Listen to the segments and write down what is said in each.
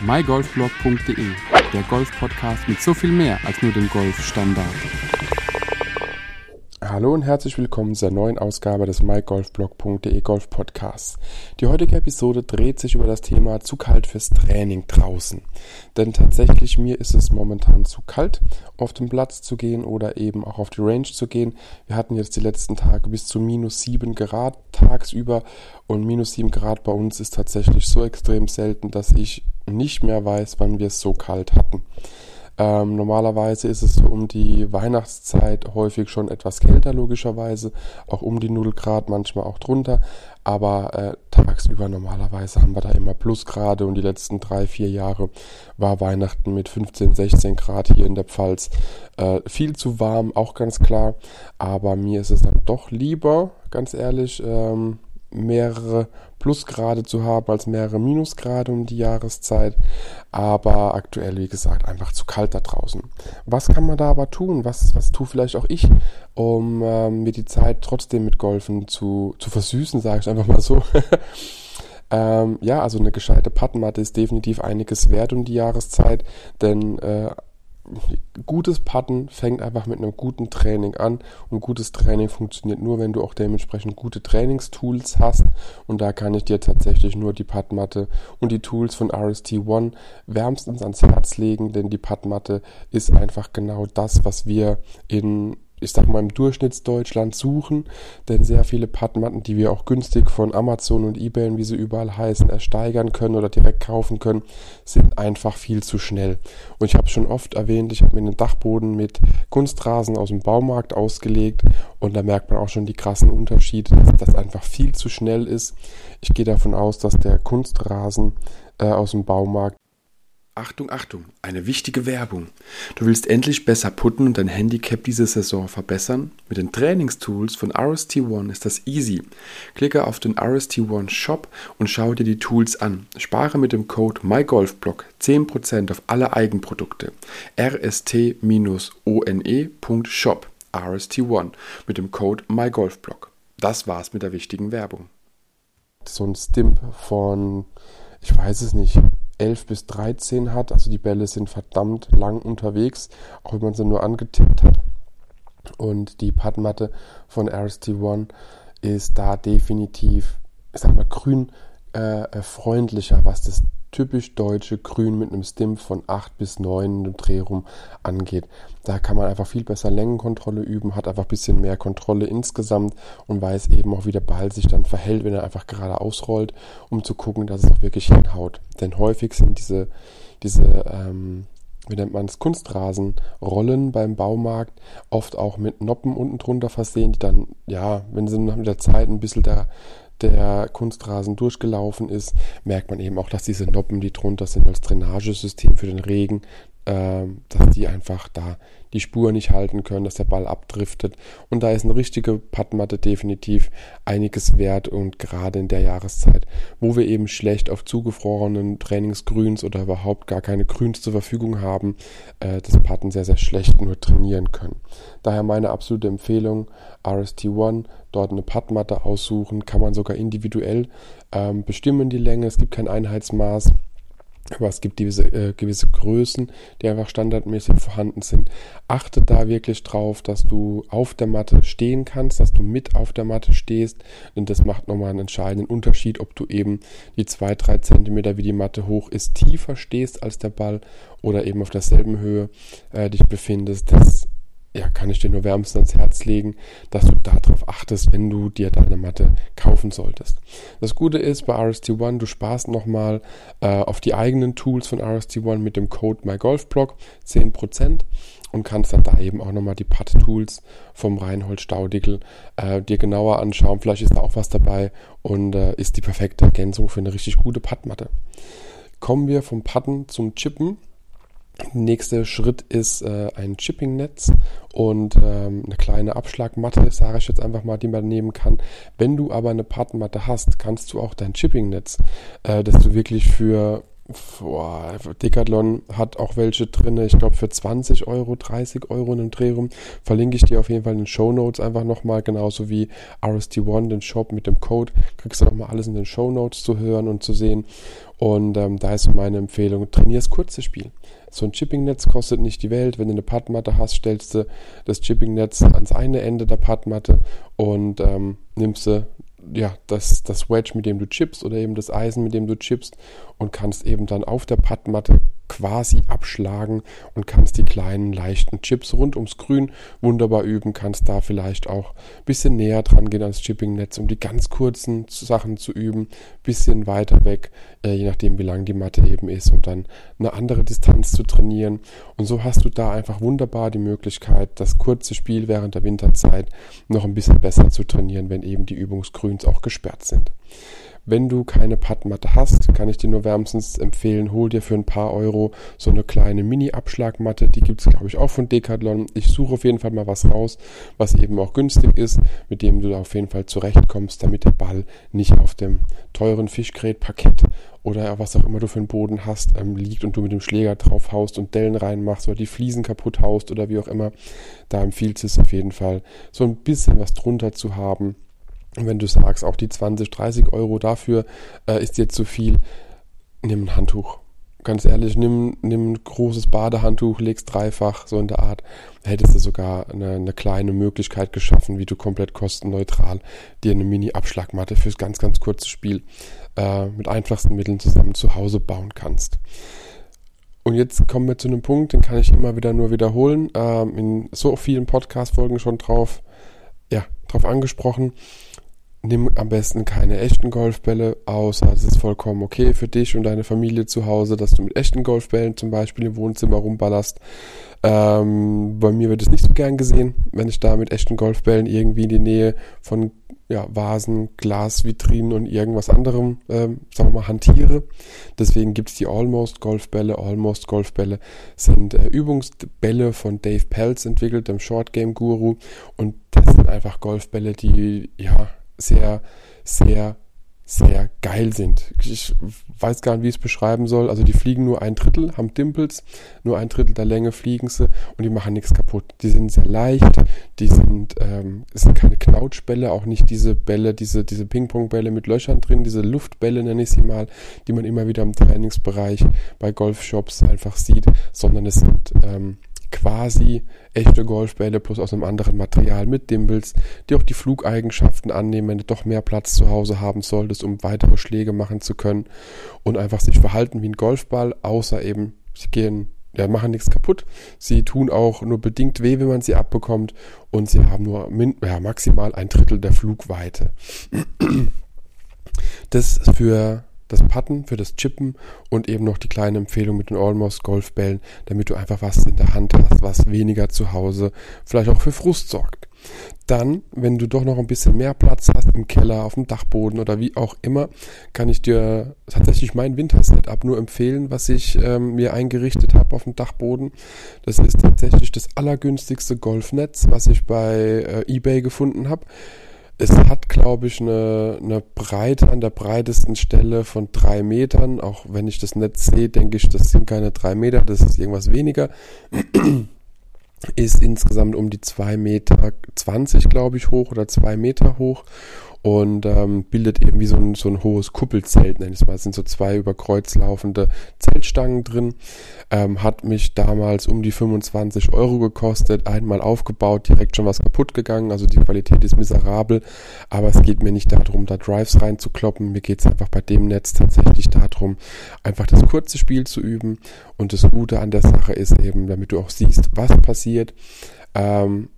mygolfblog.de, der Golf-Podcast mit so viel mehr als nur dem Golfstandard. Hallo und herzlich willkommen zur neuen Ausgabe des mygolfblog.de Golf Podcasts. Die heutige Episode dreht sich über das Thema zu kalt fürs Training draußen. Denn tatsächlich mir ist es momentan zu kalt, auf den Platz zu gehen oder eben auch auf die Range zu gehen. Wir hatten jetzt die letzten Tage bis zu minus 7 Grad tagsüber und minus 7 Grad bei uns ist tatsächlich so extrem selten, dass ich nicht mehr weiß, wann wir es so kalt hatten. Ähm, normalerweise ist es um die Weihnachtszeit häufig schon etwas kälter, logischerweise, auch um die 0 Grad, manchmal auch drunter, aber äh, tagsüber normalerweise haben wir da immer Plusgrade und die letzten drei, vier Jahre war Weihnachten mit 15, 16 Grad hier in der Pfalz äh, viel zu warm, auch ganz klar, aber mir ist es dann doch lieber, ganz ehrlich, ähm, mehrere Plusgrade zu haben als mehrere Minusgrade um die Jahreszeit. Aber aktuell, wie gesagt, einfach zu kalt da draußen. Was kann man da aber tun? Was, was tue vielleicht auch ich, um ähm, mir die Zeit trotzdem mit Golfen zu, zu versüßen, sage ich einfach mal so. ähm, ja, also eine gescheite Pattenmatte ist definitiv einiges wert um die Jahreszeit, denn äh, gutes Putten fängt einfach mit einem guten Training an und gutes Training funktioniert nur, wenn du auch dementsprechend gute Trainingstools hast und da kann ich dir tatsächlich nur die Puttmatte und die Tools von RST One wärmstens ans Herz legen, denn die Puttmatte ist einfach genau das, was wir in ich sag mal, im Durchschnittsdeutschland suchen, denn sehr viele Padmatten, die wir auch günstig von Amazon und Ebay, wie sie überall heißen, ersteigern können oder direkt kaufen können, sind einfach viel zu schnell. Und ich habe schon oft erwähnt, ich habe mir einen Dachboden mit Kunstrasen aus dem Baumarkt ausgelegt und da merkt man auch schon die krassen Unterschiede, dass das einfach viel zu schnell ist. Ich gehe davon aus, dass der Kunstrasen äh, aus dem Baumarkt Achtung, Achtung, eine wichtige Werbung. Du willst endlich besser putten und dein Handicap diese Saison verbessern? Mit den Trainingstools von RST One ist das easy. Klicke auf den RST One Shop und schau dir die Tools an. Spare mit dem Code MyGolfBlock 10% auf alle Eigenprodukte. rst-one.shop RST One mit dem Code MyGolfBlock. Das war's mit der wichtigen Werbung. So ein Stimp von, ich weiß es nicht, 11 bis 13 hat. Also die Bälle sind verdammt lang unterwegs, auch wenn man sie nur angetippt hat. Und die Puttmatte von RST1 ist da definitiv, ich sag mal, grün äh, äh freundlicher, was das typisch deutsche Grün mit einem Stimp von 8 bis 9 im Drehrum angeht. Da kann man einfach viel besser Längenkontrolle üben, hat einfach ein bisschen mehr Kontrolle insgesamt und weiß eben auch, wie der Ball sich dann verhält, wenn er einfach gerade ausrollt, um zu gucken, dass es auch wirklich hinhaut. Denn häufig sind diese, diese ähm, wie nennt man es, Kunstrasenrollen beim Baumarkt, oft auch mit Noppen unten drunter versehen, die dann, ja, wenn sie nach der Zeit ein bisschen der der Kunstrasen durchgelaufen ist, merkt man eben auch, dass diese Noppen, die drunter sind, als Drainagesystem für den Regen, äh, dass die einfach da die Spur nicht halten können, dass der Ball abdriftet. Und da ist eine richtige Puttmatte definitiv einiges wert und gerade in der Jahreszeit, wo wir eben schlecht auf zugefrorenen Trainingsgrüns oder überhaupt gar keine Grüns zur Verfügung haben, äh, das Putten sehr, sehr schlecht nur trainieren können. Daher meine absolute Empfehlung, RST1, dort eine Puttmatte aussuchen, kann man sogar individuell ähm, bestimmen die Länge, es gibt kein Einheitsmaß. Aber es gibt gewisse, äh, gewisse Größen, die einfach standardmäßig vorhanden sind. Achte da wirklich drauf, dass du auf der Matte stehen kannst, dass du mit auf der Matte stehst. Denn das macht nochmal einen entscheidenden Unterschied, ob du eben die zwei, drei Zentimeter, wie die Matte hoch ist, tiefer stehst als der Ball oder eben auf derselben Höhe äh, dich befindest. Das ja, kann ich dir nur wärmstens ans Herz legen, dass du darauf achtest, wenn du dir deine Matte kaufen solltest. Das Gute ist bei RST1, du sparst nochmal äh, auf die eigenen Tools von RST1 mit dem Code MyGolfBlog 10% und kannst dann da eben auch nochmal die Putt-Tools vom Reinhold Staudigl äh, dir genauer anschauen. Vielleicht ist da auch was dabei und äh, ist die perfekte Ergänzung für eine richtig gute Puttmatte. Kommen wir vom Putten zum Chippen. Nächster Schritt ist äh, ein Chipping-Netz und ähm, eine kleine Abschlagmatte, sage ich jetzt einfach mal, die man nehmen kann. Wenn du aber eine Partnermatte hast, kannst du auch dein Chipping-Netz, äh, das du wirklich für boah, Decathlon hat auch welche drin, ich glaube für 20 Euro, 30 Euro in einem Drehraum. Verlinke ich dir auf jeden Fall in den Show Notes einfach nochmal, genauso wie RST1, den Shop mit dem Code. Kriegst du nochmal alles in den Show Notes zu hören und zu sehen. Und ähm, da ist meine Empfehlung, trainierst kurzes Spiel. So ein Chipping-Netz kostet nicht die Welt. Wenn du eine Padmatte hast, stellst du das Chipping-Netz ans eine Ende der Padmatte und ähm, nimmst du ja, das, das Wedge, mit dem du chippst oder eben das Eisen, mit dem du chippst und kannst eben dann auf der Padmatte quasi abschlagen und kannst die kleinen leichten Chips rund ums Grün wunderbar üben, kannst da vielleicht auch ein bisschen näher dran gehen ans Chipping-Netz, um die ganz kurzen Sachen zu üben, bisschen weiter weg, äh, je nachdem wie lang die Matte eben ist und dann eine andere Distanz zu trainieren. Und so hast du da einfach wunderbar die Möglichkeit, das kurze Spiel während der Winterzeit noch ein bisschen besser zu trainieren, wenn eben die Übungsgrüns auch gesperrt sind. Wenn du keine Padmatte hast, kann ich dir nur wärmstens empfehlen, hol dir für ein paar Euro so eine kleine Mini-Abschlagmatte. Die gibt es, glaube ich, auch von Decathlon. Ich suche auf jeden Fall mal was raus, was eben auch günstig ist, mit dem du auf jeden Fall zurechtkommst, damit der Ball nicht auf dem teuren Fischgrätparkett oder was auch immer du für einen Boden hast, ähm, liegt und du mit dem Schläger drauf haust und Dellen reinmachst oder die Fliesen kaputt haust oder wie auch immer. Da empfiehlt es auf jeden Fall, so ein bisschen was drunter zu haben und wenn du sagst, auch die 20, 30 Euro dafür äh, ist dir zu viel, nimm ein Handtuch. Ganz ehrlich, nimm, nimm ein großes Badehandtuch, legst dreifach, so in der Art. Hättest du sogar eine, eine kleine Möglichkeit geschaffen, wie du komplett kostenneutral dir eine Mini-Abschlagmatte fürs ganz, ganz kurze Spiel äh, mit einfachsten Mitteln zusammen zu Hause bauen kannst. Und jetzt kommen wir zu einem Punkt, den kann ich immer wieder nur wiederholen. Ähm, in so vielen Podcast-Folgen schon drauf, ja, drauf angesprochen nimm am besten keine echten Golfbälle, außer es ist vollkommen okay für dich und deine Familie zu Hause, dass du mit echten Golfbällen zum Beispiel im Wohnzimmer rumballerst. Ähm, bei mir wird es nicht so gern gesehen, wenn ich da mit echten Golfbällen irgendwie in die Nähe von ja, Vasen, Glasvitrinen und irgendwas anderem, ähm, sagen wir mal, hantiere. Deswegen gibt es die Almost Golfbälle. Almost Golfbälle sind äh, Übungsbälle von Dave Pelz entwickelt, dem Short Game Guru. Und das sind einfach Golfbälle, die ja sehr, sehr, sehr geil sind. Ich weiß gar nicht, wie ich es beschreiben soll. Also die fliegen nur ein Drittel, haben Dimples, nur ein Drittel der Länge fliegen sie und die machen nichts kaputt. Die sind sehr leicht, die sind, ähm, es sind keine Knautschbälle, auch nicht diese Bälle, diese, diese Ping-Pong-Bälle mit Löchern drin, diese Luftbälle nenne ich sie mal, die man immer wieder im Trainingsbereich bei Golfshops einfach sieht, sondern es sind ähm, quasi echte Golfbälle plus aus einem anderen Material mit Dimples, die auch die Flugeigenschaften annehmen, wenn du doch mehr Platz zu Hause haben solltest, um weitere Schläge machen zu können und einfach sich verhalten wie ein Golfball, außer eben sie gehen ja, machen nichts kaputt. Sie tun auch nur bedingt weh, wenn man sie abbekommt und sie haben nur min ja, maximal ein Drittel der Flugweite. Das für das Putten, für das Chippen und eben noch die kleine Empfehlung mit den Almost Golfbällen, damit du einfach was in der Hand hast, was weniger zu Hause vielleicht auch für Frust sorgt. Dann, wenn du doch noch ein bisschen mehr Platz hast im Keller, auf dem Dachboden oder wie auch immer, kann ich dir tatsächlich mein Wintersetup nur empfehlen, was ich ähm, mir eingerichtet habe auf dem Dachboden. Das ist tatsächlich das allergünstigste Golfnetz, was ich bei äh, eBay gefunden habe. Es hat, glaube ich, eine, eine Breite an der breitesten Stelle von drei Metern. Auch wenn ich das Netz sehe, denke ich, das sind keine drei Meter, das ist irgendwas weniger. Ist insgesamt um die zwei Meter zwanzig, glaube ich, hoch oder zwei Meter hoch und ähm, bildet eben wie so ein, so ein hohes Kuppelzelt, nenne ich es mal. Es sind so zwei über Kreuz laufende Zeltstangen drin. Ähm, hat mich damals um die 25 Euro gekostet, einmal aufgebaut, direkt schon was kaputt gegangen. Also die Qualität ist miserabel, aber es geht mir nicht darum, da Drives reinzukloppen. Mir geht es einfach bei dem Netz tatsächlich darum, einfach das kurze Spiel zu üben. Und das Gute an der Sache ist eben, damit du auch siehst, was passiert, ähm,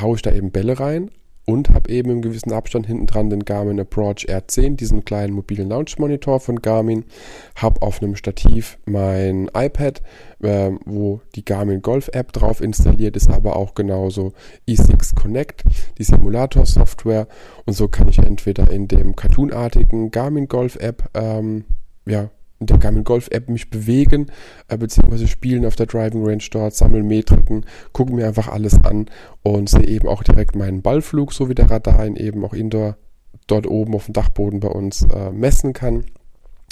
haue ich da eben Bälle rein, und habe eben im gewissen Abstand hinten dran den Garmin Approach R10, diesen kleinen mobilen Launch Monitor von Garmin, habe auf einem Stativ mein iPad, äh, wo die Garmin Golf App drauf installiert ist, aber auch genauso E6 Connect, die Simulator-Software. Und so kann ich entweder in dem cartoonartigen Garmin Golf App ähm, ja, in der Garmin Golf App mich bewegen, äh, beziehungsweise spielen auf der Driving Range dort, sammeln Metriken, gucken mir einfach alles an und sehe eben auch direkt meinen Ballflug, so wie der Radar ihn eben auch indoor dort oben auf dem Dachboden bei uns äh, messen kann.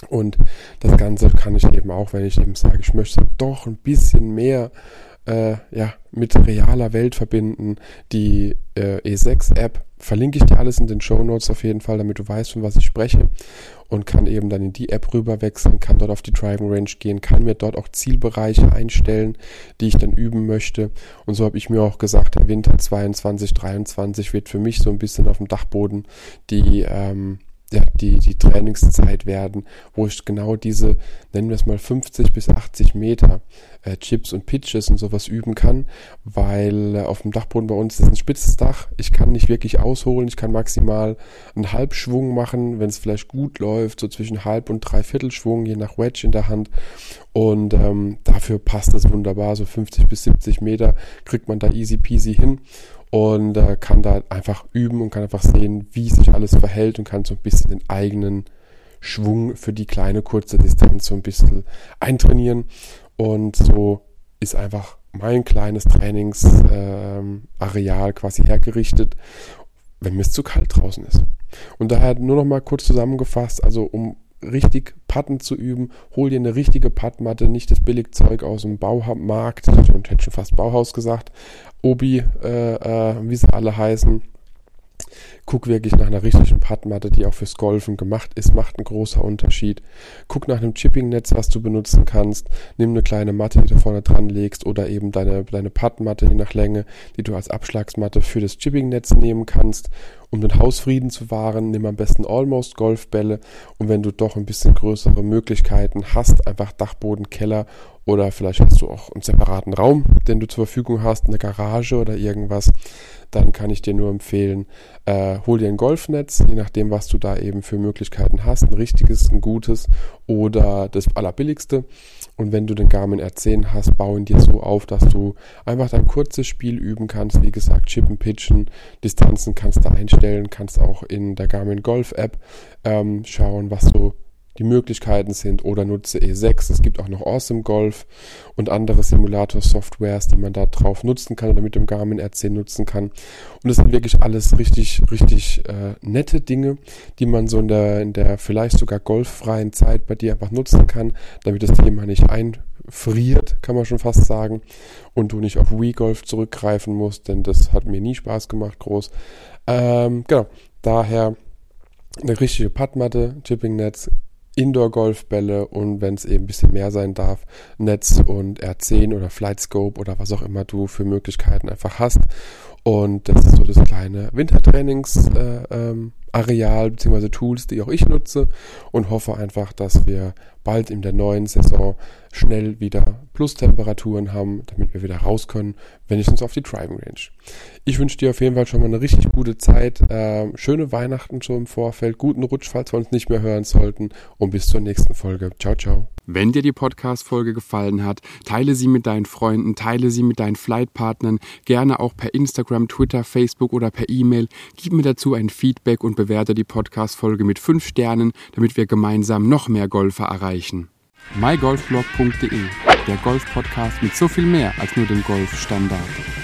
Und das Ganze kann ich eben auch, wenn ich eben sage, ich möchte doch ein bisschen mehr äh, ja, mit realer Welt verbinden. Die äh, E6-App verlinke ich dir alles in den Show Notes auf jeden Fall, damit du weißt, von was ich spreche. Und kann eben dann in die App rüber wechseln, kann dort auf die Driving Range gehen, kann mir dort auch Zielbereiche einstellen, die ich dann üben möchte. Und so habe ich mir auch gesagt, der Winter 22, 23 wird für mich so ein bisschen auf dem Dachboden die ähm, ja, die, die Trainingszeit werden, wo ich genau diese, nennen wir es mal 50 bis 80 Meter äh, Chips und Pitches und sowas üben kann, weil äh, auf dem Dachboden bei uns ist ein spitzes Dach. Ich kann nicht wirklich ausholen, ich kann maximal einen Halbschwung machen, wenn es vielleicht gut läuft, so zwischen Halb- und Dreiviertelschwung, je nach Wedge in der Hand. Und ähm, dafür passt es wunderbar, so 50 bis 70 Meter kriegt man da easy peasy hin und äh, kann da einfach üben und kann einfach sehen, wie sich alles verhält und kann so ein bisschen den eigenen Schwung für die kleine kurze Distanz so ein bisschen eintrainieren. Und so ist einfach mein kleines Trainingsareal ähm, quasi hergerichtet, wenn mir es zu kalt draußen ist. Und daher nur noch mal kurz zusammengefasst, also um richtig Patten zu üben, hol dir eine richtige Pattmatte, nicht das Billigzeug aus dem Baumarkt, ich hätte schon fast Bauhaus gesagt, Obi, äh, äh, wie sie alle heißen. Guck wirklich nach einer richtigen Puttmatte, die auch fürs Golfen gemacht ist, macht einen großen Unterschied. Guck nach einem Chipping-Netz, was du benutzen kannst. Nimm eine kleine Matte, die du vorne dran legst oder eben deine, deine Puttmatte, je nach Länge, die du als Abschlagsmatte für das Chipping-Netz nehmen kannst. Um den Hausfrieden zu wahren, nimm am besten Almost Golfbälle und wenn du doch ein bisschen größere Möglichkeiten hast, einfach Dachboden, Keller oder vielleicht hast du auch einen separaten Raum, den du zur Verfügung hast, eine Garage oder irgendwas, dann kann ich dir nur empfehlen, äh, hol dir ein Golfnetz, je nachdem, was du da eben für Möglichkeiten hast, ein richtiges, ein gutes oder das allerbilligste. Und wenn du den Garmin R10 hast, bau ihn dir so auf, dass du einfach dein kurzes Spiel üben kannst. Wie gesagt, chippen, pitchen, Distanzen kannst du einstellen, kannst auch in der Garmin Golf App ähm, schauen, was du die Möglichkeiten sind oder nutze E6. Es gibt auch noch Awesome Golf und andere Simulator-Softwares, die man da drauf nutzen kann oder mit dem Garmin RC nutzen kann. Und das sind wirklich alles richtig, richtig äh, nette Dinge, die man so in der, in der vielleicht sogar golffreien Zeit bei dir einfach nutzen kann, damit das Thema nicht einfriert, kann man schon fast sagen, und du nicht auf Wii Golf zurückgreifen musst, denn das hat mir nie Spaß gemacht, groß. Ähm, genau, daher eine richtige Puttmatte, Chipping-Netz, Indoor-Golfbälle und wenn es eben ein bisschen mehr sein darf, Netz und R10 oder Flightscope oder was auch immer du für Möglichkeiten einfach hast. Und das ist so das kleine Wintertrainings-Areal äh, ähm, bzw. Tools, die auch ich nutze und hoffe einfach, dass wir bald in der neuen Saison schnell wieder Plustemperaturen haben, damit wir wieder raus können, uns auf die Driving Range. Ich wünsche dir auf jeden Fall schon mal eine richtig gute Zeit, äh, schöne Weihnachten schon im Vorfeld, guten Rutsch, falls wir uns nicht mehr hören sollten und bis zur nächsten Folge. Ciao, ciao. Wenn dir die Podcast-Folge gefallen hat, teile sie mit deinen Freunden, teile sie mit deinen Flightpartnern, gerne auch per Instagram, Twitter, Facebook oder per E-Mail. Gib mir dazu ein Feedback und bewerte die Podcast-Folge mit 5 Sternen, damit wir gemeinsam noch mehr Golfer erreichen mygolfblog.de, der Golf-Podcast mit so viel mehr als nur dem Golfstandard.